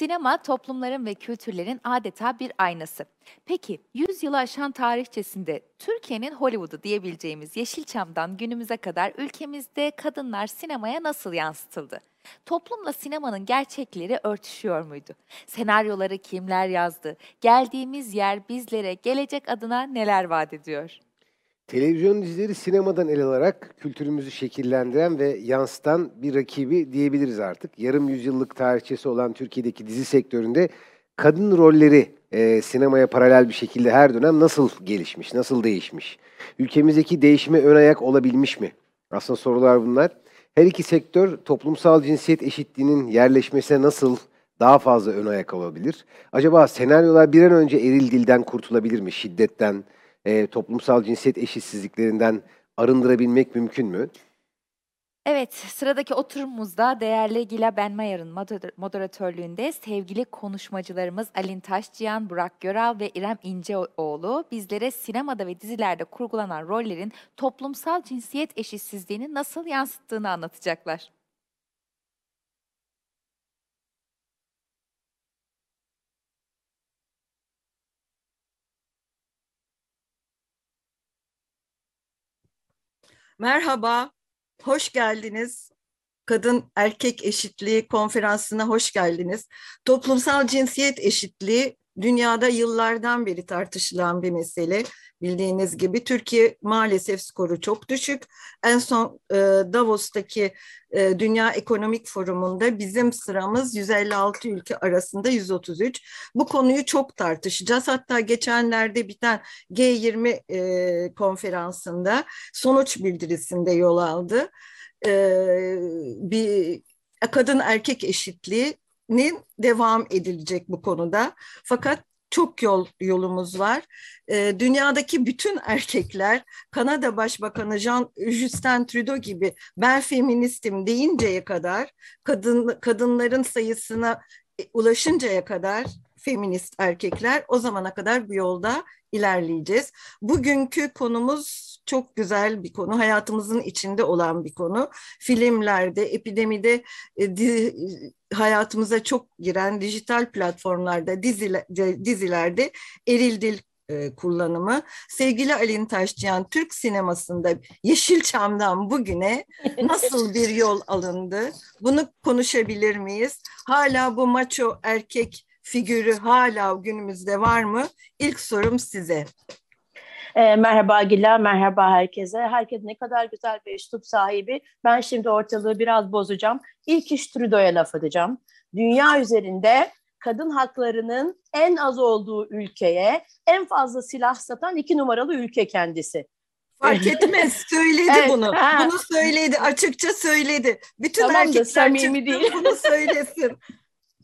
Sinema toplumların ve kültürlerin adeta bir aynası. Peki 100 yılı aşan tarihçesinde Türkiye'nin Hollywood'u diyebileceğimiz Yeşilçam'dan günümüze kadar ülkemizde kadınlar sinemaya nasıl yansıtıldı? Toplumla sinemanın gerçekleri örtüşüyor muydu? Senaryoları kimler yazdı? Geldiğimiz yer bizlere gelecek adına neler vaat ediyor? Televizyon dizileri sinemadan ele alarak kültürümüzü şekillendiren ve yansıtan bir rakibi diyebiliriz artık. Yarım yüzyıllık tarihçesi olan Türkiye'deki dizi sektöründe kadın rolleri e, sinemaya paralel bir şekilde her dönem nasıl gelişmiş, nasıl değişmiş? Ülkemizdeki değişime ön ayak olabilmiş mi? Aslında sorular bunlar. Her iki sektör toplumsal cinsiyet eşitliğinin yerleşmesine nasıl daha fazla ön ayak olabilir? Acaba senaryolar bir an önce eril dilden kurtulabilir mi? Şiddetten, e, toplumsal cinsiyet eşitsizliklerinden arındırabilmek mümkün mü? Evet, sıradaki oturumumuzda değerli Gila Benmayar'ın moder- moderatörlüğünde sevgili konuşmacılarımız Alin Taşçıyan, Burak Göral ve İrem İnceoğlu bizlere sinemada ve dizilerde kurgulanan rollerin toplumsal cinsiyet eşitsizliğini nasıl yansıttığını anlatacaklar. Merhaba, hoş geldiniz. Kadın Erkek Eşitliği Konferansı'na hoş geldiniz. Toplumsal cinsiyet eşitliği dünyada yıllardan beri tartışılan bir mesele. Bildiğiniz gibi Türkiye maalesef skoru çok düşük. En son e, Davos'taki e, Dünya Ekonomik Forumu'nda bizim sıramız 156 ülke arasında 133. Bu konuyu çok tartışacağız. Hatta geçenlerde biten G20 e, konferansında sonuç bildirisinde yol aldı. E, bir kadın erkek eşitliğinin devam edilecek bu konuda. Fakat çok yol yolumuz var. E, dünyadaki bütün erkekler Kanada Başbakanı Jean Justin Trudeau gibi ben feministim deyinceye kadar kadın kadınların sayısına ulaşıncaya kadar feminist erkekler o zamana kadar bu yolda ilerleyeceğiz. Bugünkü konumuz çok güzel bir konu, hayatımızın içinde olan bir konu. Filmlerde, epidemide e, di, hayatımıza çok giren dijital platformlarda, diziler, dizilerde eril dil e, kullanımı. Sevgili Alin Taşçıyan, Türk sinemasında Yeşilçam'dan bugüne nasıl bir yol alındı? Bunu konuşabilir miyiz? Hala bu maço erkek figürü hala günümüzde var mı? İlk sorum size. E, merhaba Gila, merhaba herkese. Herkes ne kadar güzel bir üslup sahibi. Ben şimdi ortalığı biraz bozacağım. İlk iş Trudeau'ya laf edeceğim. Dünya üzerinde kadın haklarının en az olduğu ülkeye en fazla silah satan iki numaralı ülke kendisi. Fark etmez. Söyledi evet, bunu. Ha. Bunu söyledi. Açıkça söyledi. Bütün tamam erkekler samimi değil. bunu söylesin.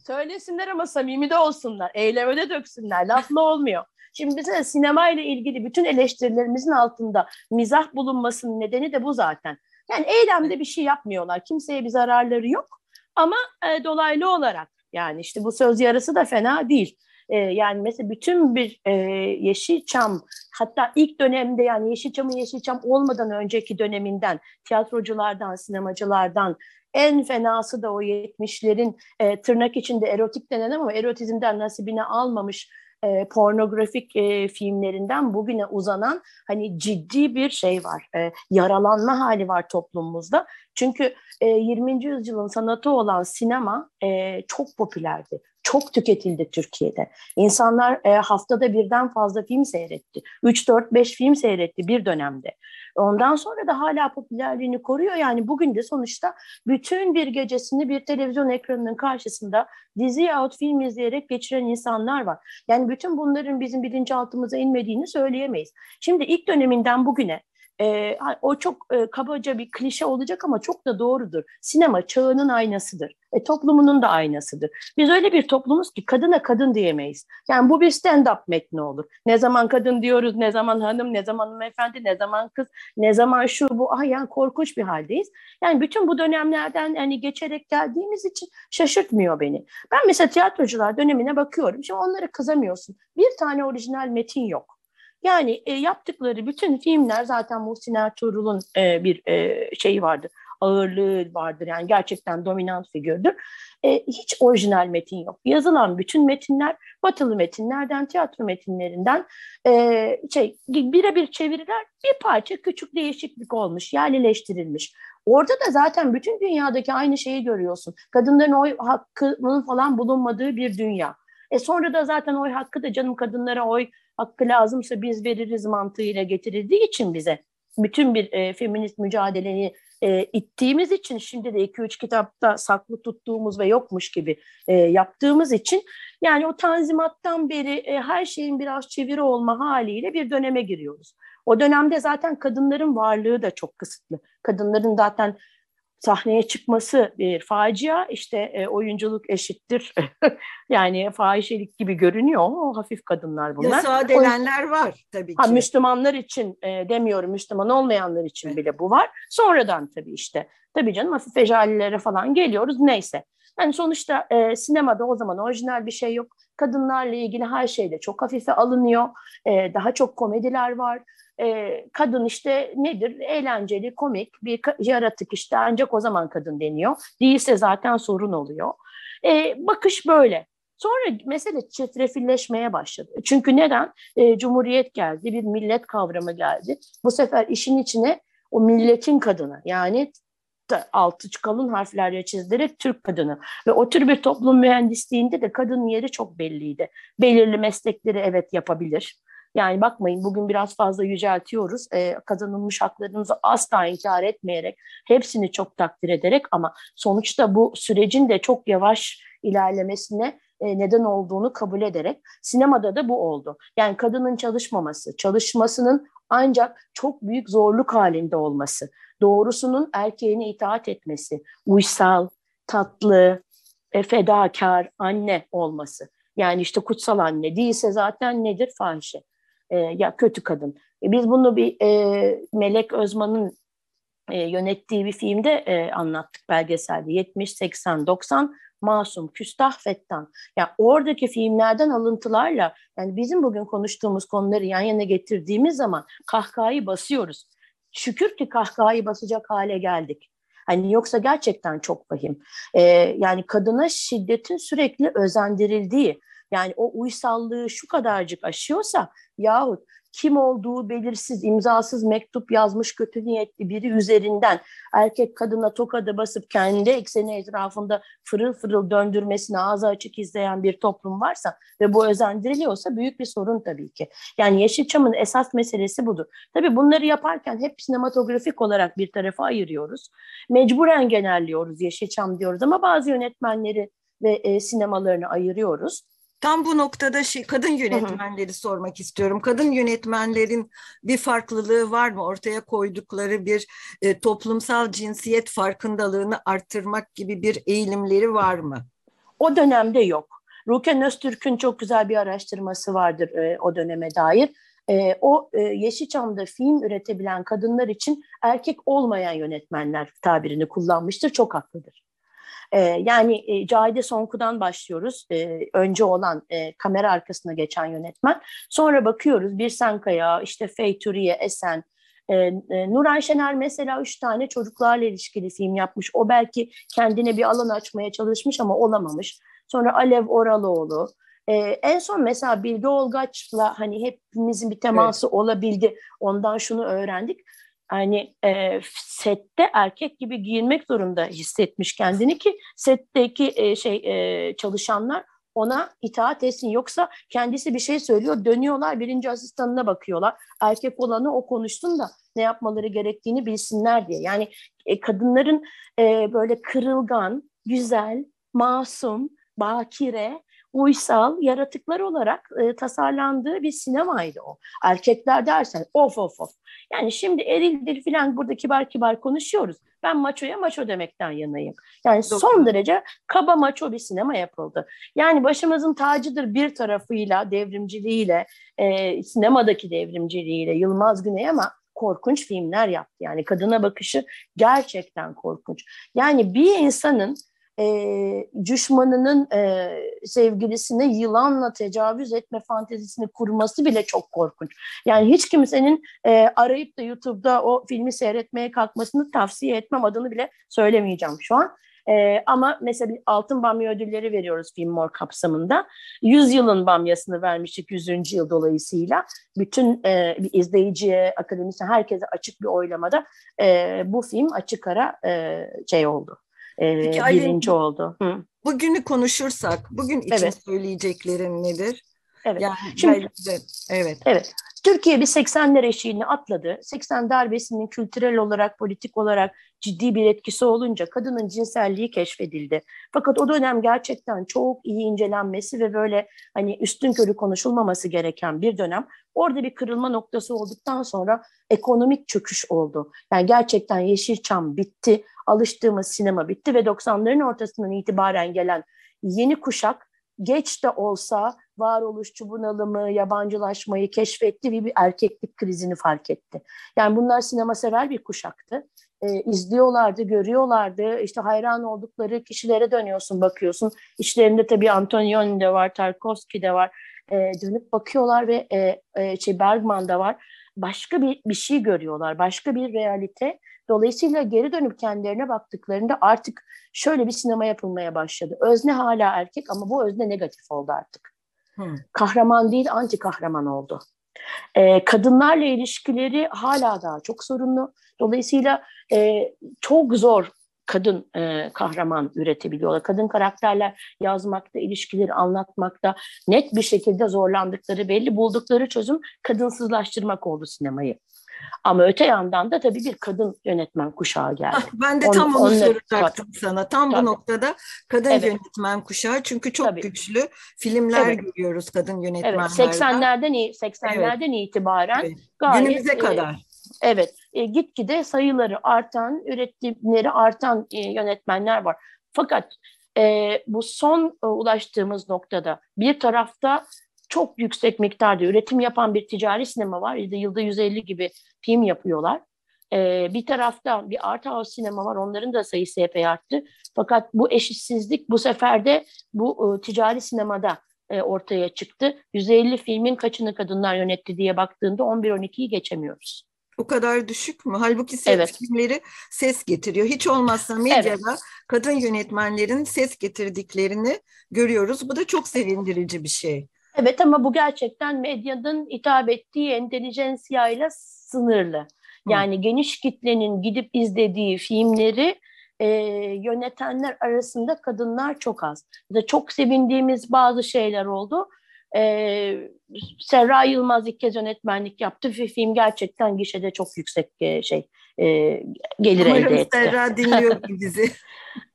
Söylesinler ama samimi de olsunlar. Eyleme de döksünler. Lafla olmuyor. Şimdi mesela sinema ile ilgili bütün eleştirilerimizin altında mizah bulunmasının nedeni de bu zaten. Yani eylemde bir şey yapmıyorlar. Kimseye bir zararları yok. Ama e, dolaylı olarak yani işte bu söz yarısı da fena değil. E, yani mesela bütün bir e, Yeşilçam hatta ilk dönemde yani Yeşilçam'ın Yeşilçam olmadan önceki döneminden tiyatroculardan, sinemacılardan en fenası da o 70'lerin e, tırnak içinde erotik denen ama erotizmden nasibini almamış e, pornografik e, filmlerinden bugüne uzanan hani ciddi bir şey var. E, yaralanma hali var toplumumuzda. Çünkü e, 20. yüzyılın sanatı olan sinema e, çok popülerdi. Çok tüketildi Türkiye'de. İnsanlar e, haftada birden fazla film seyretti. 3-4-5 film seyretti bir dönemde. Ondan sonra da hala popülerliğini koruyor. Yani bugün de sonuçta bütün bir gecesini bir televizyon ekranının karşısında dizi yahut film izleyerek geçiren insanlar var. Yani bütün bunların bizim bilinçaltımıza inmediğini söyleyemeyiz. Şimdi ilk döneminden bugüne e, o çok e, kabaca bir klişe olacak ama çok da doğrudur. Sinema çağının aynasıdır. E, toplumunun da aynasıdır. Biz öyle bir toplumuz ki kadına kadın diyemeyiz. Yani bu bir stand-up metni olur. Ne zaman kadın diyoruz, ne zaman hanım, ne zaman hanımefendi, ne zaman kız, ne zaman şu bu. Ah yani korkunç bir haldeyiz. Yani bütün bu dönemlerden hani geçerek geldiğimiz için şaşırtmıyor beni. Ben mesela tiyatrocular dönemine bakıyorum. Şimdi onlara kızamıyorsun. Bir tane orijinal metin yok. Yani e, yaptıkları bütün filmler zaten Muhsin Ertuğrul'un e, bir e, şeyi vardı. ağırlığı vardır. Yani gerçekten dominant figürdür. E, hiç orijinal metin yok. Yazılan bütün metinler batılı metinlerden, tiyatro metinlerinden e, şey birebir çeviriler bir parça küçük değişiklik olmuş, yerleştirilmiş. Orada da zaten bütün dünyadaki aynı şeyi görüyorsun. Kadınların oy hakkının falan bulunmadığı bir dünya. E sonra da zaten oy hakkı da canım kadınlara oy hakkı lazımsa biz veririz mantığıyla getirildiği için bize bütün bir e, feminist mücadeleyi e, ittiğimiz için şimdi de 2-3 kitapta saklı tuttuğumuz ve yokmuş gibi e, yaptığımız için yani o tanzimattan beri e, her şeyin biraz çeviri olma haliyle bir döneme giriyoruz. O dönemde zaten kadınların varlığı da çok kısıtlı. Kadınların zaten sahneye çıkması bir facia. İşte e, oyunculuk eşittir. yani fahişelik gibi görünüyor. O hafif kadınlar bunlar. Yasağa delenler var tabii ki. Ha, Müslümanlar için e, demiyorum, Müslüman olmayanlar için evet. bile bu var. Sonradan tabii işte. Tabii canım hafif ecalilere falan geliyoruz. Neyse. Yani sonuçta e, sinemada o zaman orijinal bir şey yok. Kadınlarla ilgili her şeyde çok hafife alınıyor. E, daha çok komediler var e, kadın işte nedir? Eğlenceli, komik bir yaratık işte ancak o zaman kadın deniyor. Değilse zaten sorun oluyor. E, bakış böyle. Sonra mesele çetrefilleşmeye başladı. Çünkü neden? E, Cumhuriyet geldi, bir millet kavramı geldi. Bu sefer işin içine o milletin kadını yani altı kalın harflerle çizdirerek Türk kadını ve o tür bir toplum mühendisliğinde de kadının yeri çok belliydi. Belirli meslekleri evet yapabilir yani bakmayın bugün biraz fazla yüceltiyoruz. E, kazanılmış haklarımızı asla inkar etmeyerek, hepsini çok takdir ederek ama sonuçta bu sürecin de çok yavaş ilerlemesine e, neden olduğunu kabul ederek sinemada da bu oldu. Yani kadının çalışmaması, çalışmasının ancak çok büyük zorluk halinde olması, doğrusunun erkeğine itaat etmesi, uysal, tatlı, e, fedakar anne olması. Yani işte kutsal anne değilse zaten nedir? Fahişe e, ya kötü kadın. E, biz bunu bir e, Melek Özman'ın e, yönettiği bir filmde e, anlattık belgeselde 70, 80, 90 Masum, Küstah, Fettan. Yani oradaki filmlerden alıntılarla yani bizim bugün konuştuğumuz konuları yan yana getirdiğimiz zaman kahkahayı basıyoruz. Şükür ki kahkahayı basacak hale geldik. Hani yoksa gerçekten çok vahim. Ee, yani kadına şiddetin sürekli özendirildiği, yani o uysallığı şu kadarcık aşıyorsa yahut kim olduğu belirsiz, imzasız mektup yazmış kötü niyetli biri üzerinden erkek kadına tokadı basıp kendi ekseni etrafında fırıl fırıl döndürmesini ağzı açık izleyen bir toplum varsa ve bu özendiriliyorsa büyük bir sorun tabii ki. Yani Yeşilçam'ın esas meselesi budur. Tabii bunları yaparken hep sinematografik olarak bir tarafa ayırıyoruz. Mecburen genelliyoruz Yeşilçam diyoruz ama bazı yönetmenleri ve e, sinemalarını ayırıyoruz. Tam bu noktada şey, kadın yönetmenleri hı hı. sormak istiyorum. Kadın yönetmenlerin bir farklılığı var mı? Ortaya koydukları bir e, toplumsal cinsiyet farkındalığını arttırmak gibi bir eğilimleri var mı? O dönemde yok. Ruken Öztürk'ün çok güzel bir araştırması vardır e, o döneme dair. E, o e, Yeşilçam'da film üretebilen kadınlar için erkek olmayan yönetmenler tabirini kullanmıştır. Çok haklıdır. E, yani e, Cahide Sonku'dan başlıyoruz. E, önce olan e, kamera arkasına geçen yönetmen. Sonra bakıyoruz Bir Sankaya, işte Feyturiye, Esen, e, e, Nuray Şener mesela üç tane çocuklarla ilişkili film yapmış. O belki kendine bir alan açmaya çalışmış ama olamamış. Sonra Alev Oraloğlu. Ee, en son mesela Bilge Olgaç'la hani hepimizin bir teması evet. olabildi. Ondan şunu öğrendik hani e, sette erkek gibi giyinmek zorunda hissetmiş kendini ki setteki e, şey e, çalışanlar ona itaat etsin. Yoksa kendisi bir şey söylüyor, dönüyorlar birinci asistanına bakıyorlar. Erkek olanı o konuşsun da ne yapmaları gerektiğini bilsinler diye. Yani e, kadınların e, böyle kırılgan, güzel, masum, bakire uysal yaratıklar olarak e, tasarlandığı bir sinemaydı o. Erkekler dersen of of of. Yani şimdi erildir filan burada kibar kibar konuşuyoruz. Ben maçoya maço demekten yanayım. Yani Doğru. son derece kaba maço bir sinema yapıldı. Yani başımızın tacıdır bir tarafıyla, devrimciliğiyle, e, sinemadaki devrimciliğiyle Yılmaz Güney ama korkunç filmler yaptı. Yani kadına bakışı gerçekten korkunç. Yani bir insanın e, düşmanının e, sevgilisine yılanla tecavüz etme fantezisini kurması bile çok korkunç. Yani hiç kimsenin e, arayıp da YouTube'da o filmi seyretmeye kalkmasını tavsiye etmem adını bile söylemeyeceğim şu an. E, ama mesela bir Altın Bamya ödülleri veriyoruz Film kapsamında. 100 yılın bamyasını vermiştik 100. yıl dolayısıyla. Bütün e, bir izleyiciye, akademisyen herkese açık bir oylamada e, bu film açık ara e, şey oldu. E, Peki, Ali- birinci oldu. Hı. Bugünü konuşursak, bugün için Evet. söyleyeceklerin nedir? Evet. Yani Şimdi- de- evet. Evet. Türkiye bir 80'ler eşiğini atladı. 80 darbesinin kültürel olarak, politik olarak ciddi bir etkisi olunca kadının cinselliği keşfedildi. Fakat o dönem gerçekten çok iyi incelenmesi ve böyle hani üstün körü konuşulmaması gereken bir dönem. Orada bir kırılma noktası olduktan sonra ekonomik çöküş oldu. Yani gerçekten Yeşilçam bitti, alıştığımız sinema bitti ve 90'ların ortasından itibaren gelen yeni kuşak geç de olsa varoluşçu bunalımı, yabancılaşmayı keşfetti ve bir erkeklik krizini fark etti. Yani bunlar sinema sever bir kuşaktı. Ee, izliyorlardı, görüyorlardı. İşte hayran oldukları kişilere dönüyorsun, bakıyorsun. İçlerinde tabii Antonioni de var, Tarkovski de var. Ee, dönüp bakıyorlar ve e, e, şey Bergman da var. Başka bir, bir şey görüyorlar, başka bir realite. Dolayısıyla geri dönüp kendilerine baktıklarında artık şöyle bir sinema yapılmaya başladı. Özne hala erkek ama bu özne negatif oldu artık Kahraman değil anti kahraman oldu. Ee, kadınlarla ilişkileri hala daha çok sorunlu. Dolayısıyla e, çok zor kadın e, kahraman üretebiliyorlar. Kadın karakterler yazmakta, ilişkileri anlatmakta net bir şekilde zorlandıkları belli. Buldukları çözüm kadınsızlaştırmak oldu sinemayı. Ama öte yandan da tabii bir kadın yönetmen kuşağı geldi. Ah, ben de tam onu onunla- soracaktım sana. Tam Tabii. bu noktada kadın Evet. yönetmen kuşağı. Çünkü çok Tabii. güçlü filmler Evet. görüyoruz kadın Evet, yönetmenlerden. 80'lerden iyi 80'lerden itibaren Evet. gayet Günümüze e, kadar. Evet, e, gitgide sayıları artan, üretimleri artan e, yönetmenler var. Fakat e, bu son e, ulaştığımız noktada bir tarafta çok yüksek miktarda üretim yapan bir ticari sinema var. Yılda, yılda 150 gibi film yapıyorlar. E, bir tarafta bir art house sinema var. Onların da sayısı epey arttı. Fakat bu eşitsizlik bu sefer de bu e, ticari sinemada e, ortaya çıktı. 150 filmin kaçını kadınlar yönetti diye baktığında 11-12'yi geçemiyoruz. O kadar düşük mü? Halbuki ses Evet. filmleri ses getiriyor. Hiç olmazsa medyada kadın yönetmenlerin ses getirdiklerini görüyoruz. Bu da çok sevindirici bir şey. Evet ama bu gerçekten medyanın hitap ettiği entelijensiyayla sınırlı. Yani geniş kitlenin gidip izlediği filmleri e, yönetenler arasında kadınlar çok az. Ya da çok sevindiğimiz bazı şeyler oldu. E, Serra Yılmaz ilk kez yönetmenlik yaptı ve film gerçekten gişede çok yüksek e, şey e, gelir elde Umarım etti. Serra dinliyor bizi.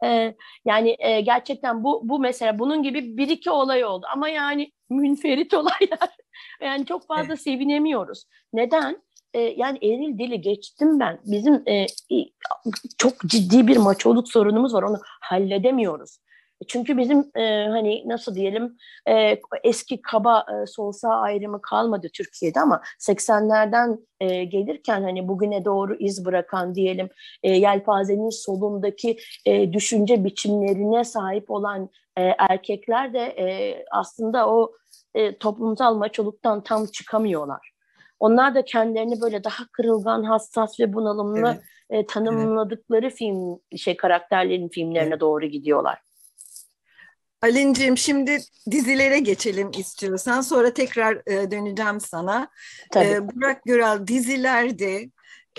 Ee, yani e, gerçekten bu bu mesela bunun gibi bir iki olay oldu ama yani münferit olaylar yani çok fazla sevinemiyoruz. Neden? Ee, yani eril dili geçtim ben. Bizim e, çok ciddi bir maçoluk sorunumuz var. Onu halledemiyoruz. Çünkü bizim e, hani nasıl diyelim e, eski kaba e, sol sağ ayrımı kalmadı Türkiye'de ama 80'lerden e, gelirken hani bugüne doğru iz bırakan diyelim e, yelpazenin solundaki e, düşünce biçimlerine sahip olan e, erkekler de e, aslında o e, toplumsal maçoluktan tam çıkamıyorlar. Onlar da kendilerini böyle daha kırılgan, hassas ve bunalımlı Evet. e, tanımladıkları film şey karakterlerin filmlerine doğru gidiyorlar. Alinciğim şimdi dizilere geçelim istiyorsan. Sonra tekrar e, döneceğim sana. Tabii. E, Burak Göral dizilerde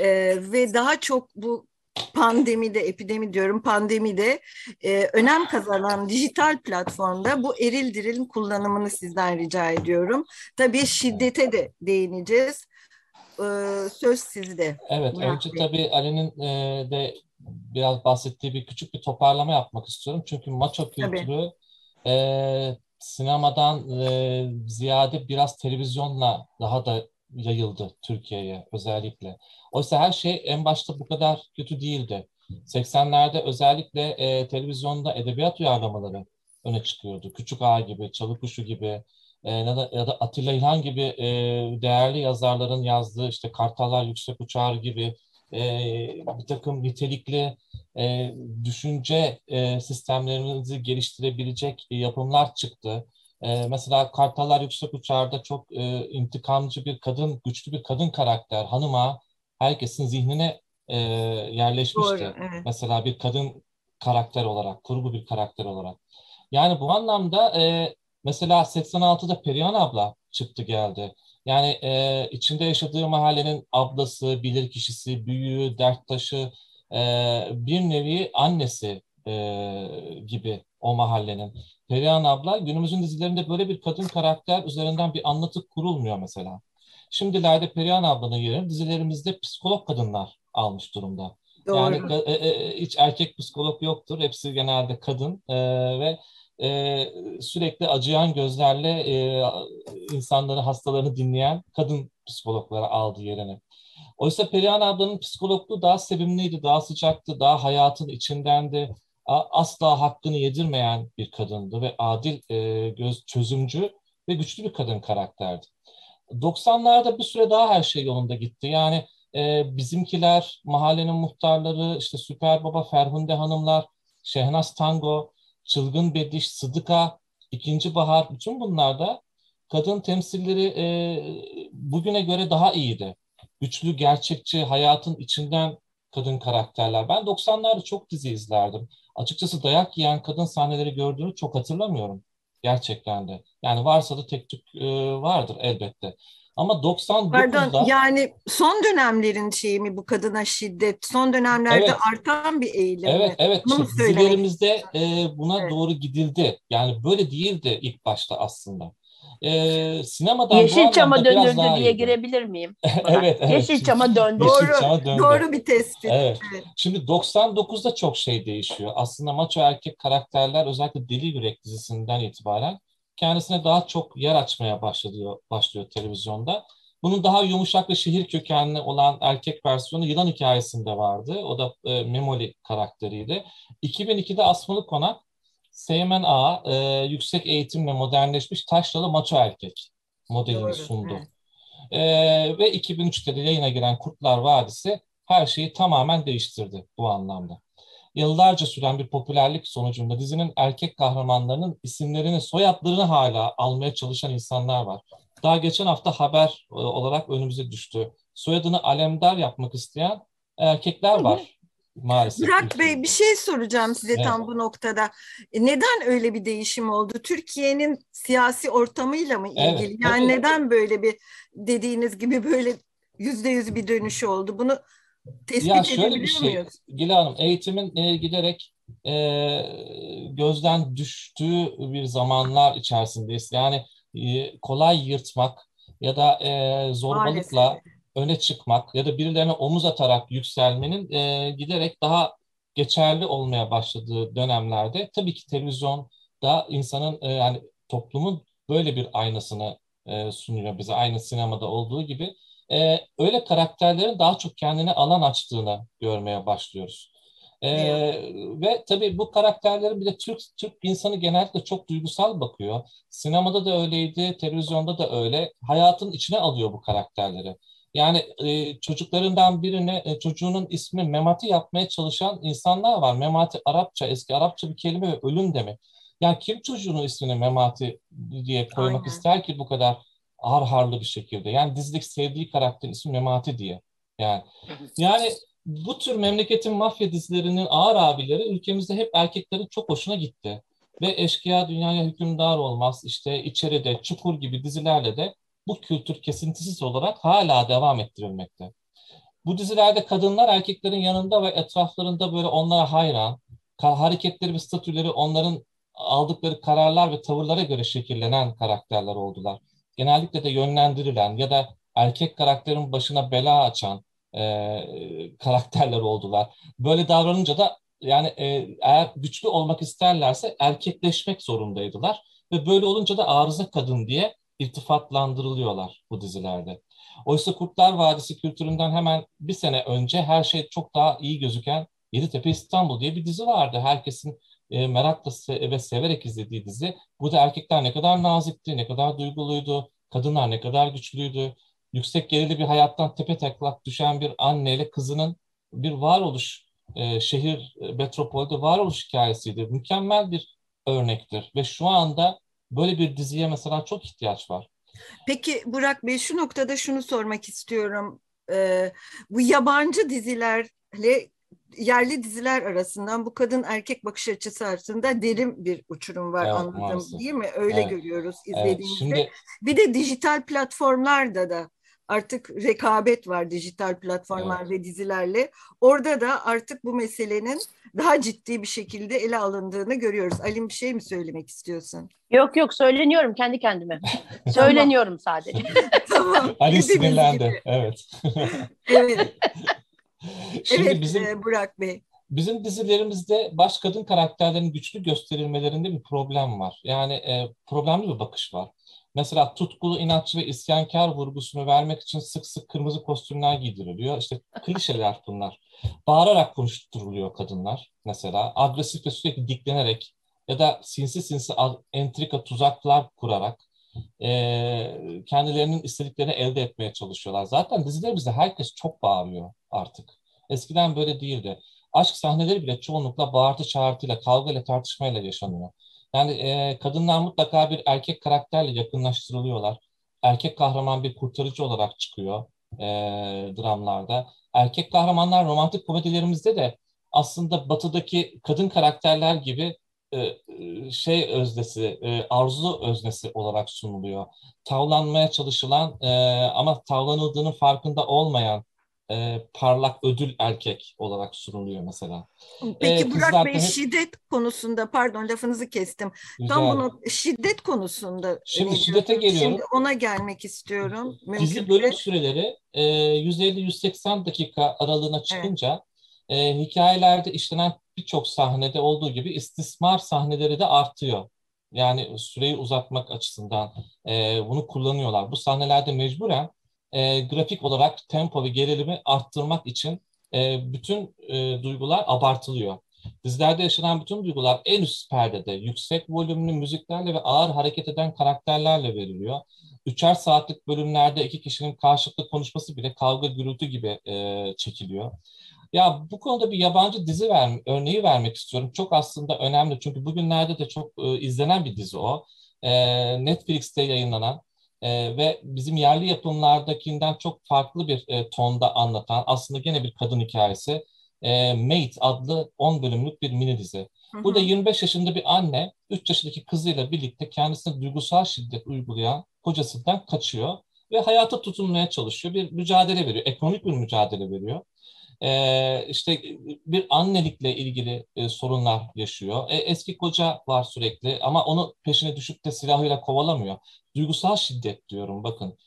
e, ve daha çok bu pandemide, epidemi diyorum pandemide e, önem kazanan dijital platformda bu eril dirilin kullanımını sizden rica ediyorum. Tabii şiddete de değineceğiz. E, söz sizde. Evet, önce Bey. tabii Ali'nin e, de biraz bahsettiği bir küçük bir toparlama yapmak istiyorum. Çünkü maço Tabii. E, sinemadan e, ziyade biraz televizyonla daha da yayıldı Türkiye'ye özellikle. Oysa her şey en başta bu kadar kötü değildi. 80'lerde özellikle e, televizyonda edebiyat uyarlamaları öne çıkıyordu. Küçük Ağa gibi, Çalıkuşu gibi e, ya da, ya da Atilla İlhan gibi e, değerli yazarların yazdığı işte Kartallar Yüksek Uçar gibi e, bir takım nitelikli e, düşünce e, sistemlerinizi geliştirebilecek yapımlar çıktı. E, mesela Kartallar Yüksek Uçar'da çok e, intikamcı bir kadın, güçlü bir kadın karakter, hanıma herkesin zihnine e, yerleşmişti. Doğru, evet. Mesela bir kadın karakter olarak, kurgu bir karakter olarak. Yani bu anlamda e, mesela 86'da Perihan abla çıktı geldi. Yani e, içinde yaşadığı mahallenin ablası, bilirkişisi, büyüğü, derttaşı, e, bir nevi annesi e, gibi o mahallenin. Perihan abla günümüzün dizilerinde böyle bir kadın karakter üzerinden bir anlatı kurulmuyor mesela. Şimdilerde Perihan ablanın yerini dizilerimizde psikolog kadınlar almış durumda. Doğru. Yani e, e, hiç erkek psikolog yoktur. Hepsi genelde kadın e, ve e, sürekli acıyan gözlerle e, insanları, hastalarını dinleyen kadın psikologlara aldı yerini. Oysa Perihan ablanın psikologluğu daha sevimliydi, daha sıcaktı, daha hayatın içindendi. Asla hakkını yedirmeyen bir kadındı ve adil, e, göz, çözümcü ve güçlü bir kadın karakterdi. 90'larda bir süre daha her şey yolunda gitti. Yani e, bizimkiler, mahallenin muhtarları, işte Süper Baba, Ferhunde Hanımlar, Şehnaz Tango, Çılgın Bediş, Sıdıka, İkinci Bahar, bütün bunlarda kadın temsilleri e, bugüne göre daha iyiydi. Güçlü, gerçekçi, hayatın içinden kadın karakterler. Ben 90'larda çok dizi izlerdim. Açıkçası dayak yiyen kadın sahneleri gördüğümü çok hatırlamıyorum. Gerçekten de. Yani varsa da tek tük e, vardır elbette. Ama 99'da... Pardon, yani son dönemlerin şeyi mi bu kadına şiddet? Son dönemlerde Evet. artan bir eğilim Evet, mi? evet. Bunu İşte dizilerimizde e, buna Evet. doğru gidildi. Yani böyle değildi ilk başta aslında. E, sinemadan Yeşilçam'a dönüldü daha diye iyiydi. girebilir miyim? Evet, evet. Yeşilçam'a döndü. Doğru, Yeşilçam'a döndü. doğru bir tespit. Evet. Evet. Şimdi 99'da çok şey değişiyor. Aslında maço erkek karakterler özellikle Deli Yürek dizisinden itibaren kendisine daha çok yer açmaya başlıyor, başlıyor televizyonda. Bunun daha yumuşak ve şehir kökenli olan erkek versiyonu Yılan Hikayesi'nde vardı. O da e, Memoli karakteriydi. 2002'de Asmalı Konak, Seymen Ağa e, yüksek eğitimle modernleşmiş taşralı maço erkek modelini Doğru, sundu. evet. Ee, ve 2003'te de yayına giren Kurtlar Vadisi her şeyi tamamen değiştirdi bu anlamda. Yıllarca süren bir popülerlik sonucunda dizinin erkek kahramanlarının isimlerini, soyadlarını hala almaya çalışan insanlar var. Daha geçen hafta haber e, olarak önümüze düştü. Soyadını Alemdar yapmak isteyen erkekler var maalesef. Burak Bey bir şey soracağım size Evet. tam bu noktada. E, Neden öyle bir değişim oldu? Türkiye'nin siyasi ortamıyla mı ilgili? Evet, yani tabii. neden böyle bir dediğiniz gibi böyle yüzde yüz bir dönüş oldu? Bunu tespit Ya şöyle bir şey, muyuz? Gila Hanım, eğitimin e, giderek e, gözden düştüğü bir zamanlar içerisindeyiz. Yani e, kolay yırtmak ya da e, zorbalıkla Maalesef. öne çıkmak ya da birilerine omuz atarak yükselmenin e, giderek daha geçerli olmaya başladığı dönemlerde tabii ki televizyonda insanın e, yani toplumun böyle bir aynasını e, sunuyor bize aynı sinemada olduğu gibi e, öyle karakterlerin daha çok kendine alan açtığını görmeye başlıyoruz. E, ve tabii bu karakterlerin bir de Türk Türk insanı genellikle çok duygusal bakıyor. Sinemada da öyleydi, televizyonda da öyle. Hayatın içine alıyor bu karakterleri. Yani e, çocuklarından birine e, çocuğunun ismi Memati yapmaya çalışan insanlar var. Memati Arapça, eski Arapça bir kelime ve ölüm demek. Yani kim çocuğunun ismini Memati diye koymak Aynen. ister ki bu kadar har harlı bir şekilde? Yani dizideki sevdiği karakterin ismi Memati diye. Yani yani bu tür memleketin mafya dizilerinin ağır abileri ülkemizde hep erkeklerin çok hoşuna gitti. Ve Eşkıya Dünyaya Hükümdar Olmaz, işte İçeride, Çukur gibi dizilerle de bu kültür kesintisiz olarak hala devam ettirilmekte. Bu dizilerde kadınlar erkeklerin yanında ve etraflarında böyle onlara hayran, hareketleri ve statüleri onların aldıkları kararlar ve tavırlara göre şekillenen karakterler oldular. Genellikle de yönlendirilen ya da erkek karakterin başına bela açan e, karakterler oldular. Böyle davranınca da yani e, eğer güçlü olmak isterlerse erkekleşmek zorundaydılar ve böyle olunca da arıza kadın diye iltifatlandırılıyorlar bu dizilerde. Oysa Kurtlar Vadisi kültüründen hemen bir sene önce her şey çok daha iyi gözüken Yeditepe İstanbul diye bir dizi vardı. Herkesin e, merakla ve severek izlediği dizi. Burada erkekler ne kadar nazikti, ne kadar duyguluydu, kadınlar ne kadar güçlüydü. Yüksek gerili bir hayattan tepe taklak düşen bir anneyle kızının bir varoluş e, şehir e, metropolde varoluş hikayesiydi. Mükemmel bir örnektir ve şu anda böyle bir diziye mesela çok ihtiyaç var. Peki Burak Bey şu noktada şunu sormak istiyorum. Ee, bu yabancı dizilerle yerli diziler arasından bu kadın erkek bakış açısı arasında derin bir uçurum var Evet, anladım maalesef. değil mi? Öyle Evet. görüyoruz Evet, izlediğimizde. şimdi Bir de dijital platformlarda da artık rekabet var dijital platformlar ve dizilerle. Orada da artık bu meselenin daha ciddi bir şekilde ele alındığını görüyoruz. Alim bir şey mi söylemek istiyorsun? Yok yok söyleniyorum kendi kendime. Söyleniyorum sadece. tamam. Ali sinirlendi. Evet. Evet, Şimdi evet bizim e, Burak Bey. Bizim dizilerimizde baş kadın karakterlerin güçlü gösterilmelerinde bir problem var. Yani e, problemli bir bakış var. Mesela tutkulu, inatçı ve isyankar vurgusunu vermek için sık sık kırmızı kostümler giydiriliyor. İşte klişeler bunlar. Bağırarak konuşturuluyor kadınlar mesela. Agresif ve sürekli diklenerek ya da sinsi sinsi entrika tuzaklar kurarak e, kendilerinin istediklerini elde etmeye çalışıyorlar. Zaten dizilerimizde herkes çok bağırıyor artık. Eskiden böyle değildi aşk sahneleri bile çoğunlukla bağırtı çağırtıyla, kavgayla, tartışmayla yaşanıyor. Yani e, kadınlar mutlaka bir erkek karakterle yakınlaştırılıyorlar. Erkek kahraman bir kurtarıcı olarak çıkıyor e, dramlarda. Erkek kahramanlar romantik komedilerimizde de aslında batıdaki kadın karakterler gibi şey öznesi, e, arzu öznesi olarak sunuluyor. Tavlanmaya çalışılan e, ama tavlanıldığının farkında olmayan e, parlak ödül erkek olarak sunuluyor mesela. Peki Ee, Burak Bey hep- şiddet konusunda pardon lafınızı kestim. Güzel. Tam bunu şiddet konusunda Şimdi şiddete geliyorum. Şimdi ona gelmek istiyorum. Dizi Mümkünse. bölüm süreleri e, 150-180 dakika aralığına çıkınca e, hikayelerde işlenen birçok sahnede olduğu gibi istismar sahneleri de artıyor. Yani süreyi uzatmak açısından e, bunu kullanıyorlar. Bu sahnelerde mecburen e, grafik olarak tempo ve gerilimi arttırmak için e, bütün e, duygular abartılıyor. Dizilerde yaşanan bütün duygular en üst perdede, yüksek volümlü müziklerle ve ağır hareket eden karakterlerle veriliyor. Üçer saatlik bölümlerde iki kişinin karşılıklı konuşması bile kavga gürültü gibi e, çekiliyor. Ya bu konuda bir yabancı dizi ver, örneği vermek istiyorum. Çok aslında önemli çünkü bugünlerde de çok e, izlenen bir dizi o. E, Netflix'te yayınlanan e, ve bizim yerli yapımlardakinden çok farklı bir e, tonda anlatan aslında gene bir kadın hikayesi. E, Mate adlı 10 bölümlük bir mini dizi. Hı hı. Burada 25 yaşında bir anne 3 yaşındaki kızıyla birlikte kendisine duygusal şiddet uygulayan kocasından kaçıyor ve hayata tutunmaya çalışıyor. Bir mücadele veriyor, ekonomik bir mücadele veriyor. Ee, işte bir annelikle ilgili e, sorunlar yaşıyor. E, eski koca var sürekli ama onu peşine düşüp de silahıyla kovalamıyor. Duygusal şiddet diyorum bakın.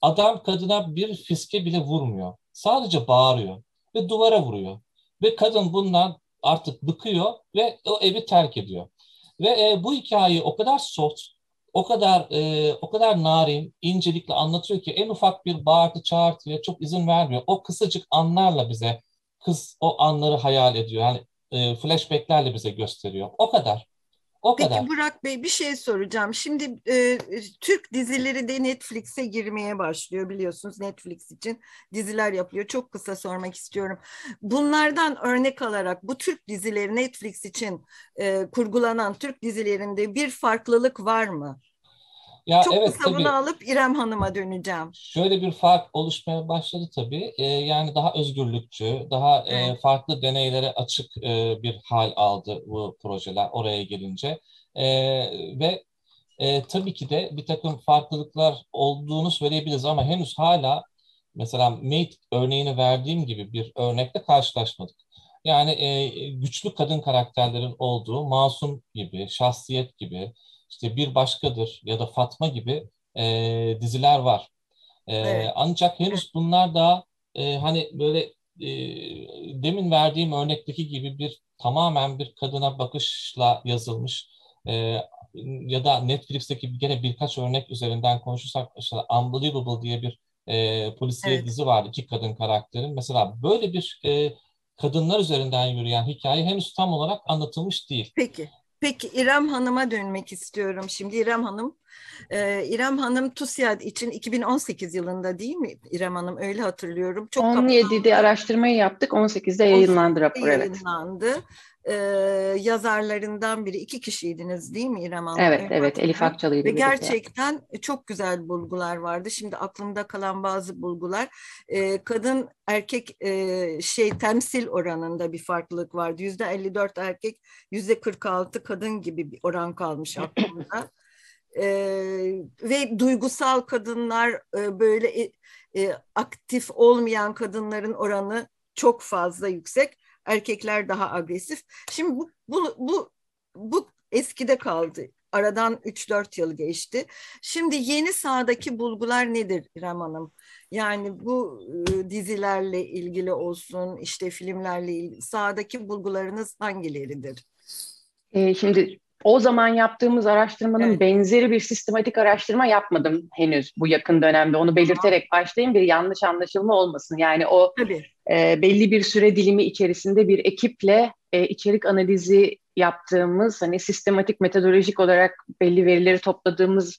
Adam kadına bir fiske bile vurmuyor. Sadece bağırıyor ve duvara vuruyor. Ve kadın bundan artık bıkıyor ve o evi terk ediyor. Ve e, bu hikayeyi o kadar soft, o kadar e, o kadar narin, incelikle anlatıyor ki en ufak bir bağırtı çağırtıya çok izin vermiyor. O kısacık anlarla bize kız o anları hayal ediyor. Yani e, flashbacklerle bize gösteriyor. O kadar. O Peki kadar. Burak Bey bir şey soracağım. Şimdi e, Türk dizileri de Netflix'e girmeye başlıyor biliyorsunuz. Netflix için diziler yapıyor. Çok kısa sormak istiyorum. Bunlardan örnek alarak bu Türk dizileri Netflix için e, kurgulanan Türk dizilerinde bir farklılık var mı? Ya Çok evet tabii. bunu alıp İrem Hanım'a döneceğim. Şöyle bir fark oluşmaya başladı tabii. Ee, yani daha özgürlükçü, daha e, Evet. farklı deneylere açık e, bir hal aldı bu projeler oraya gelince. E, ve e, tabii ki de bir takım farklılıklar olduğunu söyleyebiliriz ama henüz hala mesela Mate örneğini verdiğim gibi bir örnekle karşılaşmadık. Yani e, güçlü kadın karakterlerin olduğu Masum gibi, Şahsiyet gibi, işte Bir Başkadır ya da Fatma gibi e, diziler var. E, Evet. Ancak henüz bunlar da e, hani böyle e, demin verdiğim örnekteki gibi bir tamamen bir kadına bakışla yazılmış e, ya da Netflix'teki gene birkaç örnek üzerinden konuşursak işte Unbelievable diye bir e, polisiye Evet. dizi vardı iki kadın karakterin. Mesela böyle bir e, kadınlar üzerinden yürüyen hikaye henüz tam olarak anlatılmış değil. Peki. Peki İrem Hanım'a dönmek istiyorum şimdi. İrem Hanım, e, İrem Hanım TUSİAD için 2018 yılında değil mi İrem Hanım? Öyle hatırlıyorum. Çok 17'de araştırmayı yaptık, 18'de yayınlandı rapor. Evet. E, yazarlarından biri, iki kişiydiniz değil mi İrem Hanım? Evet, evet, evet Elif Akçalı'ydı. Ve gerçekten çok güzel bulgular vardı. Şimdi aklımda kalan bazı bulgular. E, kadın erkek e, şey temsil oranında bir farklılık vardı. Yüzde 54 erkek, yüzde 46 kadın gibi bir oran kalmış aklımda. e, ve duygusal kadınlar e, böyle e, e, aktif olmayan kadınların oranı çok fazla yüksek. Erkekler daha agresif. Şimdi bu bu bu, bu eskide kaldı. Aradan 3-4 yıl geçti. Şimdi yeni sahadaki bulgular nedir İrem Hanım? Yani bu e, dizilerle ilgili olsun, işte filmlerle ilgili sahadaki bulgularınız hangileridir? E, şimdi o zaman yaptığımız araştırmanın evet. benzeri bir sistematik araştırma yapmadım henüz bu yakın dönemde. Onu belirterek başlayayım bir yanlış anlaşılma olmasın. Yani o e, belli bir süre dilimi içerisinde bir ekiple e, içerik analizi yaptığımız hani sistematik metodolojik olarak belli verileri topladığımız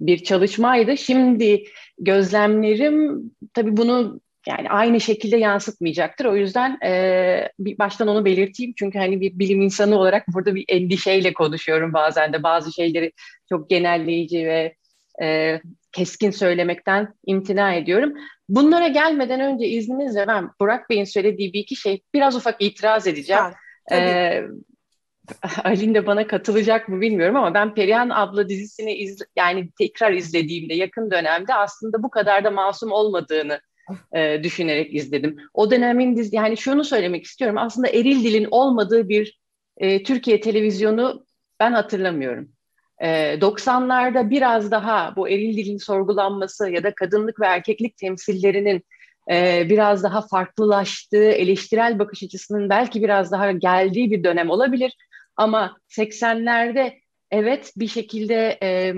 bir çalışmaydı. Şimdi gözlemlerim tabii bunu yani aynı şekilde yansıtmayacaktır. O yüzden e, bir baştan onu belirteyim. Çünkü hani bir bilim insanı olarak burada bir endişeyle konuşuyorum bazen de. Bazı şeyleri çok genelleyici ve e, keskin söylemekten imtina ediyorum. Bunlara gelmeden önce izninizle ben Burak Bey'in söylediği bir iki şey biraz ufak itiraz edeceğim. Ha, ee, Aylin de bana katılacak mı bilmiyorum ama ben Perihan abla dizisini iz, yani tekrar izlediğimde yakın dönemde aslında bu kadar da masum olmadığını e, düşünerek izledim. O dönemin dizi yani şunu söylemek istiyorum aslında eril dilin olmadığı bir e, Türkiye televizyonu ben hatırlamıyorum. E, 90'larda biraz daha bu eril dilin sorgulanması ya da kadınlık ve erkeklik temsillerinin e, biraz daha farklılaştığı, eleştirel bakış açısının belki biraz daha geldiği bir dönem olabilir. Ama 80'lerde evet bir şekilde e,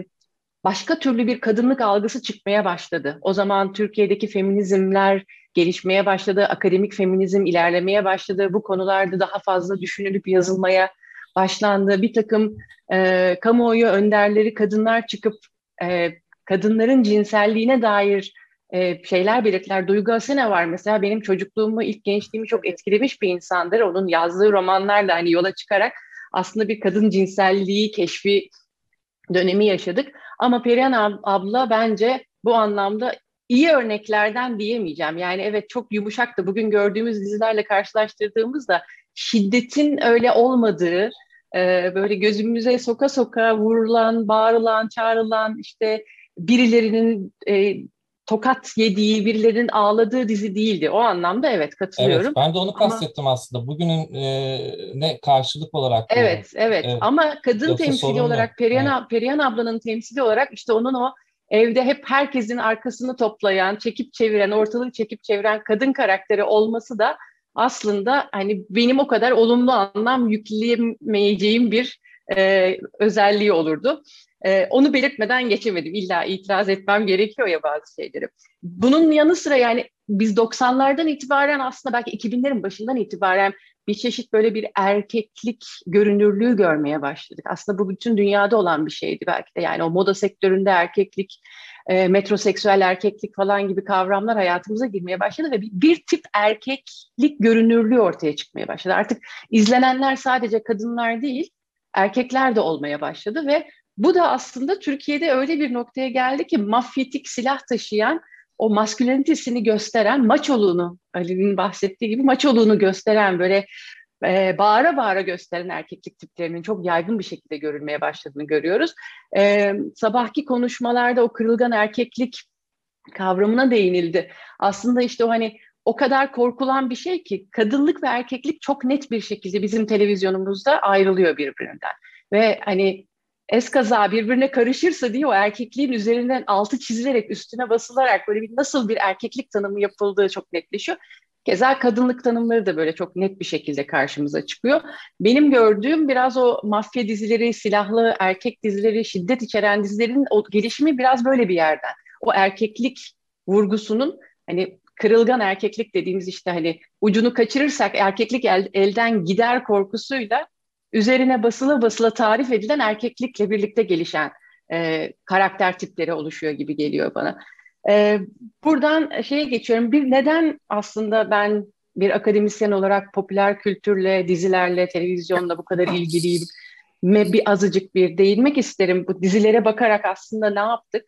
başka türlü bir kadınlık algısı çıkmaya başladı. O zaman Türkiye'deki feminizmler gelişmeye başladı, akademik feminizm ilerlemeye başladı. Bu konularda daha fazla düşünülüp yazılmaya başlandı. Bir takım e, kamuoyu önderleri kadınlar çıkıp e, kadınların cinselliğine dair e, şeyler belirttiler. Duygu Asene var mesela benim çocukluğumu, ilk gençliğimi çok etkilemiş bir insandır. Onun yazdığı romanlarla hani yola çıkarak aslında bir kadın cinselliği keşfi dönemi yaşadık. Ama Perihan abla bence bu anlamda iyi örneklerden diyemeyeceğim. Yani evet çok yumuşak da bugün gördüğümüz dizilerle karşılaştırdığımızda şiddetin öyle olmadığı, e, böyle gözümüze soka soka vurulan, bağırılan, çağrılan, işte birilerinin e, tokat yediği, birilerinin ağladığı dizi değildi. O anlamda evet katılıyorum. Evet, ben de onu kastettim Ama, aslında. Bugünün e, ne karşılık olarak. Evet, evet, evet. Ama kadın Yoksa temsili olarak, Perihan, evet. Perihan ablanın temsili olarak işte onun o evde hep herkesin arkasını toplayan, çekip çeviren, ortalığı çekip çeviren kadın karakteri olması da aslında hani benim o kadar olumlu anlam yükleyemeyeceğim bir e, özelliği olurdu. Ee, onu belirtmeden geçemedim. İlla itiraz etmem gerekiyor ya bazı şeyleri. Bunun yanı sıra yani biz 90'lardan itibaren aslında belki 2000'lerin başından itibaren bir çeşit böyle bir erkeklik görünürlüğü görmeye başladık. Aslında bu bütün dünyada olan bir şeydi belki de. Yani o moda sektöründe erkeklik, e, metroseksüel erkeklik falan gibi kavramlar hayatımıza girmeye başladı ve bir, bir tip erkeklik görünürlüğü ortaya çıkmaya başladı. Artık izlenenler sadece kadınlar değil, erkekler de olmaya başladı ve bu da aslında Türkiye'de öyle bir noktaya geldi ki mafyatik silah taşıyan o maskülenitesini gösteren maçoluğunu Ali'nin bahsettiği gibi maçoluğunu gösteren böyle e, bağıra bağıra gösteren erkeklik tiplerinin çok yaygın bir şekilde görülmeye başladığını görüyoruz. E, sabahki konuşmalarda o kırılgan erkeklik kavramına değinildi. Aslında işte o hani o kadar korkulan bir şey ki kadınlık ve erkeklik çok net bir şekilde bizim televizyonumuzda ayrılıyor birbirinden. Ve hani eskaza birbirine karışırsa diye o erkekliğin üzerinden altı çizilerek üstüne basılarak böyle bir nasıl bir erkeklik tanımı yapıldığı çok netleşiyor. Keza kadınlık tanımları da böyle çok net bir şekilde karşımıza çıkıyor. Benim gördüğüm biraz o mafya dizileri, silahlı erkek dizileri, şiddet içeren dizilerin o gelişimi biraz böyle bir yerden. O erkeklik vurgusunun hani kırılgan erkeklik dediğimiz işte hani ucunu kaçırırsak erkeklik el, elden gider korkusuyla üzerine basıla basıla tarif edilen erkeklikle birlikte gelişen e, karakter tipleri oluşuyor gibi geliyor bana. E, buradan şeye geçiyorum. Bir neden aslında ben bir akademisyen olarak popüler kültürle, dizilerle, televizyonla bu kadar ilgiliyim? Me bir azıcık bir değinmek isterim. Bu dizilere bakarak aslında ne yaptık?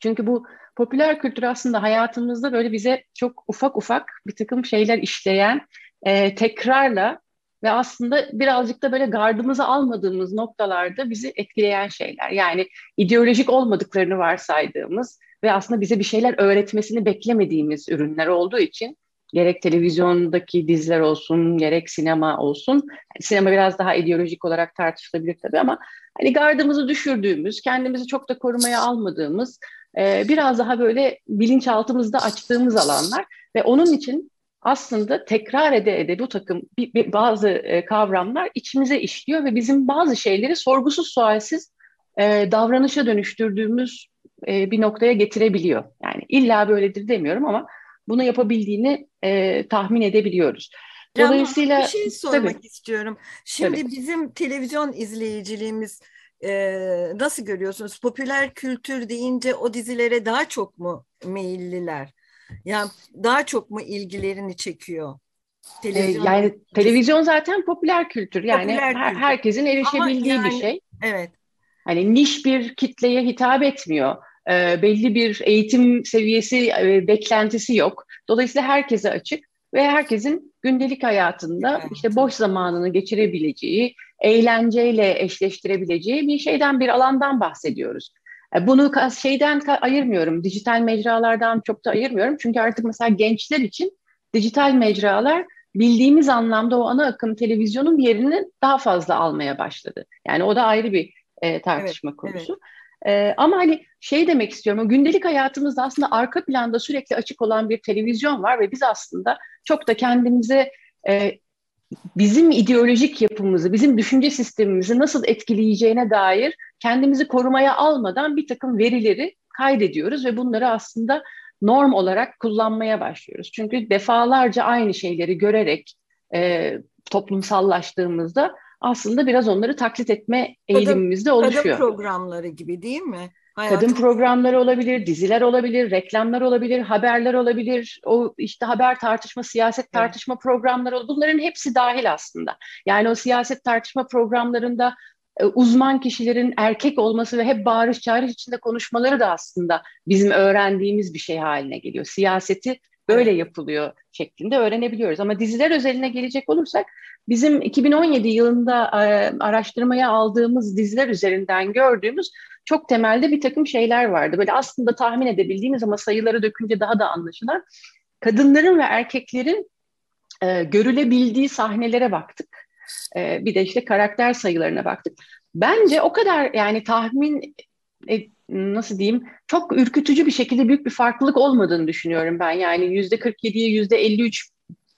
Çünkü bu popüler kültür aslında hayatımızda böyle bize çok ufak ufak bir takım şeyler işleyen, e, tekrarla ve aslında birazcık da böyle gardımızı almadığımız noktalarda bizi etkileyen şeyler. Yani ideolojik olmadıklarını varsaydığımız ve aslında bize bir şeyler öğretmesini beklemediğimiz ürünler olduğu için gerek televizyondaki diziler olsun, gerek sinema olsun. Sinema biraz daha ideolojik olarak tartışılabilir tabii ama hani gardımızı düşürdüğümüz, kendimizi çok da korumaya almadığımız, biraz daha böyle bilinçaltımızda açtığımız alanlar ve onun için aslında tekrar ede ede bu takım bir, bir, bazı e, kavramlar içimize işliyor ve bizim bazı şeyleri sorgusuz sualsiz e, davranışa dönüştürdüğümüz e, bir noktaya getirebiliyor. Yani illa böyledir demiyorum ama bunu yapabildiğini e, tahmin edebiliyoruz. Dolayısıyla bir şey sormak tabii, istiyorum. Şimdi tabii. bizim televizyon izleyiciliğimiz e, nasıl görüyorsunuz? Popüler kültür deyince o dizilere daha çok mu meyilliler? Yani daha çok mu ilgilerini çekiyor? Televizyon yani televizyon zaten popüler kültür. Yani popüler her, kültür. herkesin erişebildiği yani, bir şey. Evet. Hani niş bir kitleye hitap etmiyor. E, belli bir eğitim seviyesi, e, beklentisi yok. Dolayısıyla herkese açık ve herkesin gündelik hayatında evet. işte boş zamanını geçirebileceği, eğlenceyle eşleştirebileceği bir şeyden bir alandan bahsediyoruz. E, bunu şeyden ayırmıyorum, dijital mecralardan çok da ayırmıyorum. Çünkü artık mesela gençler için dijital mecralar bildiğimiz anlamda o ana akım televizyonun yerini daha fazla almaya başladı. Yani o da ayrı bir e, tartışma evet, konusu. Evet. E, ama hani şey demek istiyorum, o gündelik hayatımızda aslında arka planda sürekli açık olan bir televizyon var ve biz aslında çok da kendimize e, bizim ideolojik yapımızı, bizim düşünce sistemimizi nasıl etkileyeceğine dair kendimizi korumaya almadan bir takım verileri kaydediyoruz ve bunları aslında norm olarak kullanmaya başlıyoruz. Çünkü defalarca aynı şeyleri görerek e, toplumsallaştığımızda aslında biraz onları taklit etme eğilimimizde oluşuyor. Kadın programları gibi değil mi? Hayatım. Kadın programları olabilir, diziler olabilir, reklamlar olabilir, haberler olabilir. O işte haber tartışma, siyaset tartışma evet. programları olabilir. Bunların hepsi dahil aslında. Yani o siyaset tartışma programlarında e, uzman kişilerin erkek olması ve hep bağırış çağırış içinde konuşmaları da aslında bizim öğrendiğimiz bir şey haline geliyor. Siyaseti böyle yapılıyor şeklinde öğrenebiliyoruz. Ama diziler özeline gelecek olursak bizim 2017 yılında araştırmaya aldığımız diziler üzerinden gördüğümüz çok temelde bir takım şeyler vardı. Böyle aslında tahmin edebildiğimiz ama sayıları dökünce daha da anlaşılan kadınların ve erkeklerin e, görülebildiği sahnelere baktık. E, bir de işte karakter sayılarına baktık. Bence o kadar yani tahmin e, nasıl diyeyim çok ürkütücü bir şekilde büyük bir farklılık olmadığını düşünüyorum ben. Yani yüzde 47'ye yüzde 53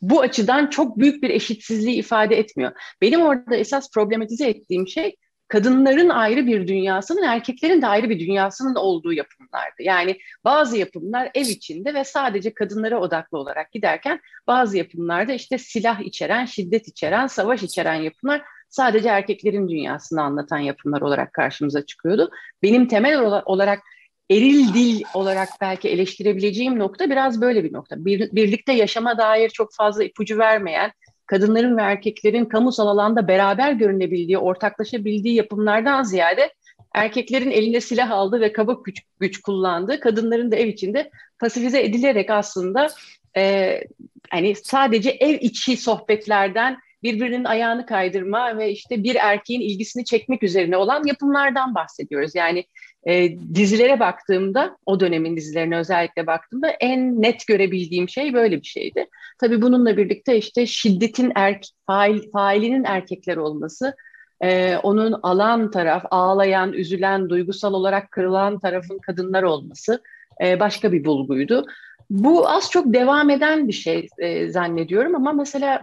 bu açıdan çok büyük bir eşitsizliği ifade etmiyor. Benim orada esas problematize ettiğim şey kadınların ayrı bir dünyasının, erkeklerin de ayrı bir dünyasının olduğu yapımlardı. Yani bazı yapımlar ev içinde ve sadece kadınlara odaklı olarak giderken bazı yapımlarda işte silah içeren, şiddet içeren, savaş içeren yapımlar sadece erkeklerin dünyasını anlatan yapımlar olarak karşımıza çıkıyordu. Benim temel olarak eril dil olarak belki eleştirebileceğim nokta biraz böyle bir nokta. Bir, birlikte yaşama dair çok fazla ipucu vermeyen, kadınların ve erkeklerin kamusal alanda beraber görünebildiği, ortaklaşabildiği yapımlardan ziyade erkeklerin eline silah aldı ve kaba güç, güç kullandı. Kadınların da ev içinde pasifize edilerek aslında e, hani sadece ev içi sohbetlerden birbirinin ayağını kaydırma ve işte bir erkeğin ilgisini çekmek üzerine olan yapımlardan bahsediyoruz. Yani e, dizilere baktığımda, o dönemin dizilerine özellikle baktığımda en net görebildiğim şey böyle bir şeydi. Tabii bununla birlikte işte şiddetin erk, fail, failinin erkekler olması, e, onun alan taraf, ağlayan, üzülen, duygusal olarak kırılan tarafın kadınlar olması e, başka bir bulguydu. Bu az çok devam eden bir şey e, zannediyorum ama mesela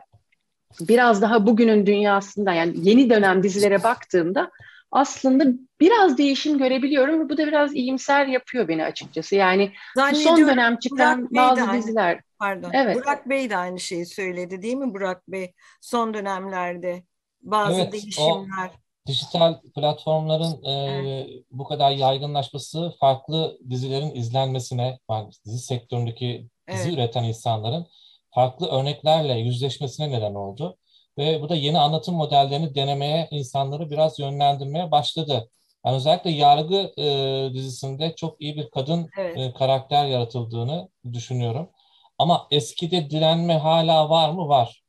biraz daha bugünün dünyasında yani yeni dönem dizilere baktığımda aslında biraz değişim görebiliyorum ve bu da biraz iyimser yapıyor beni açıkçası. Yani bu son dönem çıkan bazı aynı, diziler. Pardon. Evet. Burak Bey de aynı şeyi söyledi değil mi Burak Bey? Son dönemlerde bazı evet, değişimler. O dijital platformların e, evet. bu kadar yaygınlaşması farklı dizilerin izlenmesine, dizi sektöründeki dizi evet. üreten insanların farklı örneklerle yüzleşmesine neden oldu. Ve bu da yeni anlatım modellerini denemeye, insanları biraz yönlendirmeye başladı. Yani özellikle Yargı e, dizisinde çok iyi bir kadın evet. e, karakter yaratıldığını düşünüyorum. Ama eskide direnme hala var mı? Var.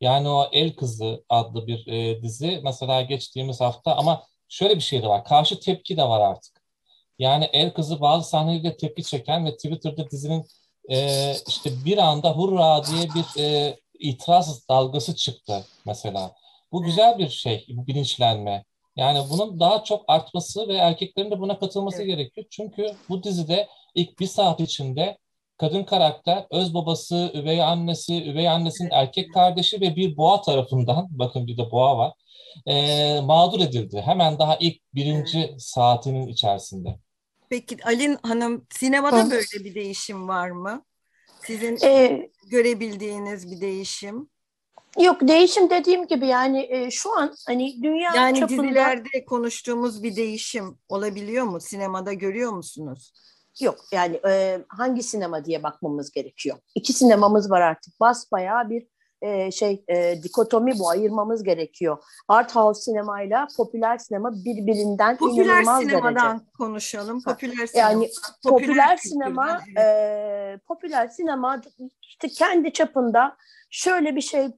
Yani o El Kızı adlı bir e, dizi mesela geçtiğimiz hafta ama şöyle bir şey de var. Karşı tepki de var artık. Yani El Kızı bazı sahnelerde tepki çeken ve Twitter'da dizinin e, işte bir anda hurra diye bir e, itiraz dalgası çıktı mesela. Bu güzel bir şey, bu bilinçlenme. Yani bunun daha çok artması ve erkeklerin de buna katılması evet. gerekiyor. Çünkü bu dizide ilk bir saat içinde kadın karakter öz babası, üvey annesi, üvey annesinin erkek kardeşi ve bir boğa tarafından, bakın bir de boğa var, e, mağdur edildi. Hemen daha ilk birinci saatinin içerisinde. Peki Alin Hanım sinemada böyle bir değişim var mı? Sizin ee, görebildiğiniz bir değişim? Yok değişim dediğim gibi yani e, şu an hani dünya yani çapında... Yani dizilerde konuştuğumuz bir değişim olabiliyor mu? Sinemada görüyor musunuz? Yok yani e, hangi sinema diye bakmamız gerekiyor. İki sinemamız var artık. Basbayağı bir e, şey e, dikotomi bu ayırmamız gerekiyor. Art house sinemayla popüler sinema birbirinden popüler inanılmaz sinemadan derece. konuşalım. Popüler sinema. Yani popüler, popüler sinema e, popüler sinema işte kendi çapında şöyle bir şey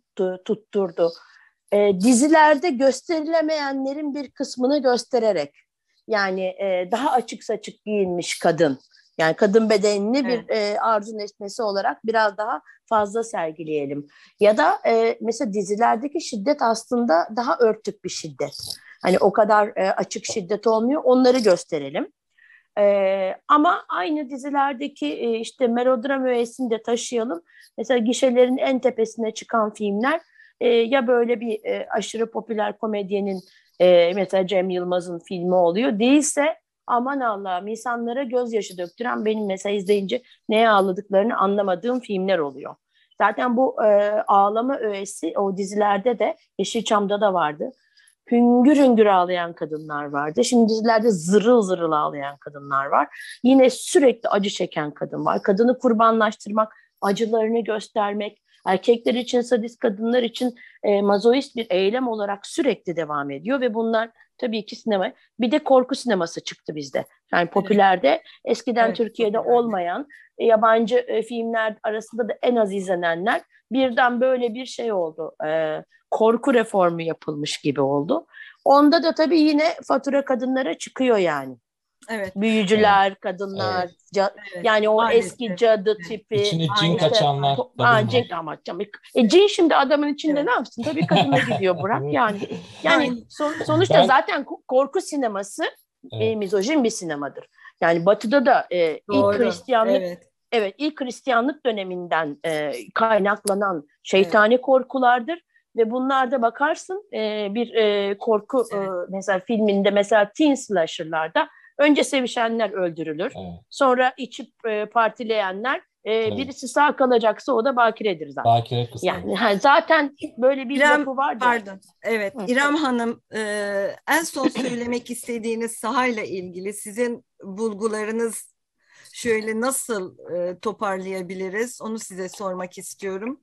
tutturdu. E, dizilerde gösterilemeyenlerin bir kısmını göstererek yani e, daha açık saçık giyinmiş kadın yani kadın bedenini evet. bir e, arzu nesnesi olarak biraz daha fazla sergileyelim. Ya da e, mesela dizilerdeki şiddet aslında daha örtük bir şiddet. Hani o kadar e, açık şiddet olmuyor. Onları gösterelim. E, ama aynı dizilerdeki e, işte melodram öğesini de taşıyalım. Mesela gişelerin en tepesine çıkan filmler e, ya böyle bir e, aşırı popüler komedyenin e, mesela Cem Yılmaz'ın filmi oluyor. Değilse aman Allah'ım insanlara gözyaşı döktüren benim mesela izleyince neye ağladıklarını anlamadığım filmler oluyor. Zaten bu e, ağlama öğesi o dizilerde de Yeşilçam'da da vardı. Hüngür hüngür ağlayan kadınlar vardı. Şimdi dizilerde zırıl zırıl ağlayan kadınlar var. Yine sürekli acı çeken kadın var. Kadını kurbanlaştırmak, acılarını göstermek, erkekler için sadist, kadınlar için e, mazoist bir eylem olarak sürekli devam ediyor ve bunlar tabii ki sinema. Bir de korku sineması çıktı bizde. Yani popülerde eskiden evet, Türkiye'de olmayan e, yabancı e, filmler arasında da en az izlenenler birden böyle bir şey oldu. E, korku reformu yapılmış gibi oldu. Onda da tabii yine fatura kadınlara çıkıyor yani. Evet. Büyücüler, evet. kadınlar, evet. Ca- evet. yani o Maalesef. eski cadı tipi. İçine cin kaçanlar. Aa, cin, ama, e, cin şimdi adamın içinde evet. ne yapsın? Tabii kadına gidiyor Burak yani. Yani son, sonuçta ben... zaten korku sineması evet. e, mizojin bir sinemadır. Yani Batı'da da e, ilk Hristiyanlık evet. evet ilk Hristiyanlık döneminden e, kaynaklanan şeytani evet. korkulardır ve bunlarda bakarsın e, bir e, korku evet. e, mesela filminde mesela teen slasher'larda Önce sevişenler öldürülür. Evet. Sonra içip e, partileyenler e, evet. birisi sağ kalacaksa o da bakiredir zaten. Bakire kısmı. Yani zaten böyle bir İrem, yapı var. Pardon. Evet. Hı. İrem Hanım e, en son söylemek istediğiniz sahayla ilgili sizin bulgularınız şöyle nasıl e, toparlayabiliriz? Onu size sormak istiyorum.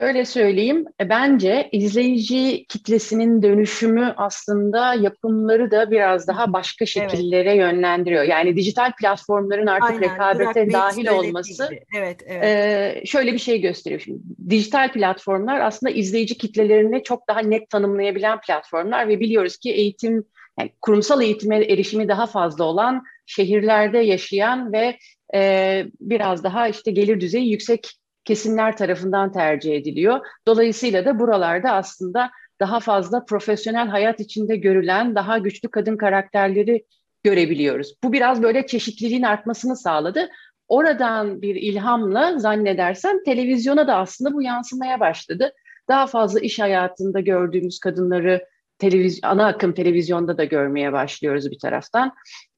Öyle söyleyeyim. E, bence izleyici kitlesinin dönüşümü aslında yapımları da biraz daha başka şekillere evet. yönlendiriyor. Yani dijital platformların artık Aynen, rekabete dahil olması evet, evet. E, şöyle bir şey gösteriyor. Şimdi, dijital platformlar aslında izleyici kitlelerini çok daha net tanımlayabilen platformlar ve biliyoruz ki eğitim, yani kurumsal eğitime erişimi daha fazla olan şehirlerde yaşayan ve e, biraz daha işte gelir düzeyi yüksek kesimler tarafından tercih ediliyor. Dolayısıyla da buralarda aslında daha fazla profesyonel hayat içinde görülen daha güçlü kadın karakterleri görebiliyoruz. Bu biraz böyle çeşitliliğin artmasını sağladı. Oradan bir ilhamla zannedersem televizyona da aslında bu yansımaya başladı. Daha fazla iş hayatında gördüğümüz kadınları televiz ana akım televizyonda da görmeye başlıyoruz bir taraftan.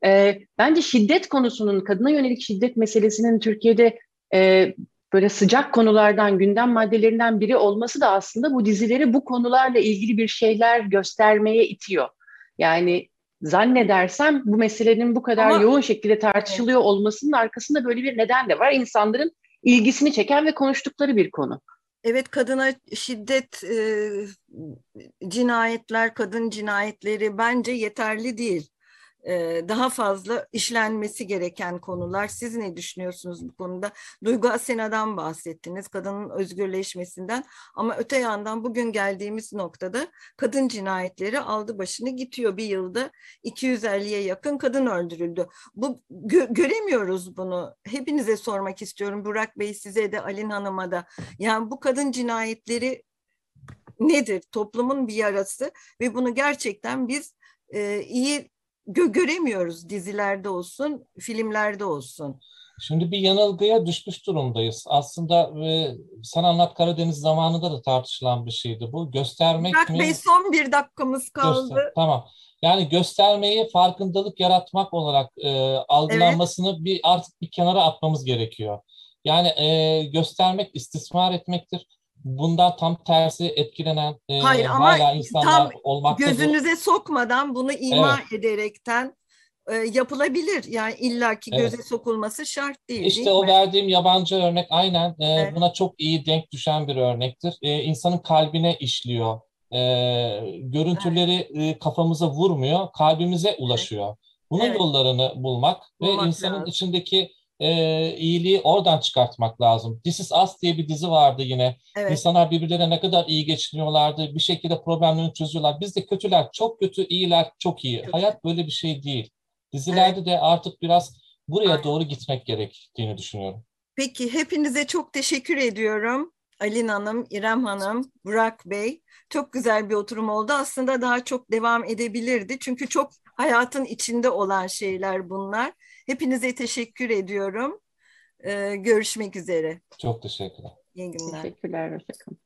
E, bence şiddet konusunun, kadına yönelik şiddet meselesinin Türkiye'de e, böyle sıcak konulardan, gündem maddelerinden biri olması da aslında bu dizileri bu konularla ilgili bir şeyler göstermeye itiyor. Yani zannedersem bu meselenin bu kadar Ama- yoğun şekilde tartışılıyor olmasının arkasında böyle bir neden de var. İnsanların ilgisini çeken ve konuştukları bir konu. Evet kadına şiddet, e, cinayetler, kadın cinayetleri bence yeterli değil. Daha fazla işlenmesi gereken konular. Siz ne düşünüyorsunuz bu konuda? Duygu Asena'dan bahsettiniz, kadının özgürleşmesinden. Ama öte yandan bugün geldiğimiz noktada kadın cinayetleri aldı başını gidiyor. Bir yılda 250'ye yakın kadın öldürüldü. Bu gö- göremiyoruz bunu. Hepinize sormak istiyorum. Burak Bey size de, Alin Hanım'a da. Yani bu kadın cinayetleri nedir? Toplumun bir yarası ve bunu gerçekten biz e, iyi gö- göremiyoruz dizilerde olsun, filmlerde olsun. Şimdi bir yanılgıya düşmüş durumdayız. Aslında e, Sen Anlat Karadeniz zamanında da tartışılan bir şeydi bu. Göstermek Burak mi? Bey son bir dakikamız kaldı. Göster- Tamam. Yani göstermeyi farkındalık yaratmak olarak e, algılanmasını bir artık bir kenara atmamız gerekiyor. Yani e, göstermek istismar etmektir. Bundan tam tersi etkilenen e, Hayır, ama hala insanlar tam olmaktadır. Gözünüze sokmadan bunu ima ederekten e, yapılabilir. Yani illaki Evet. göze sokulması şart değil. İşte değil o mi? verdiğim yabancı örnek aynen e, Evet. buna çok iyi denk düşen bir örnektir. E, insanın kalbine işliyor. E, görüntüleri e, kafamıza vurmuyor, kalbimize ulaşıyor. Bunun Evet. yollarını bulmak, Bulmak ve insanın lazım. içindeki e, iyiliği oradan çıkartmak lazım. This Is Us diye bir dizi vardı yine. Evet. İnsanlar birbirlerine ne kadar iyi geçiniyorlardı, bir şekilde problemlerini çözüyorlar. Bizde kötüler çok kötü, iyiler çok iyi. Kötü. Hayat böyle bir şey değil. Dizilerde de artık biraz buraya Aynen. doğru gitmek gerektiğini düşünüyorum. Peki hepinize çok teşekkür ediyorum. Alin Hanım, İrem Hanım, Burak Bey. Çok güzel bir oturum oldu. Aslında daha çok devam edebilirdi. Çünkü çok hayatın içinde olan şeyler bunlar. Hepinize teşekkür ediyorum. Ee, görüşmek üzere. Çok teşekkürler. İyi günler. Teşekkürler. Hoşçakalın.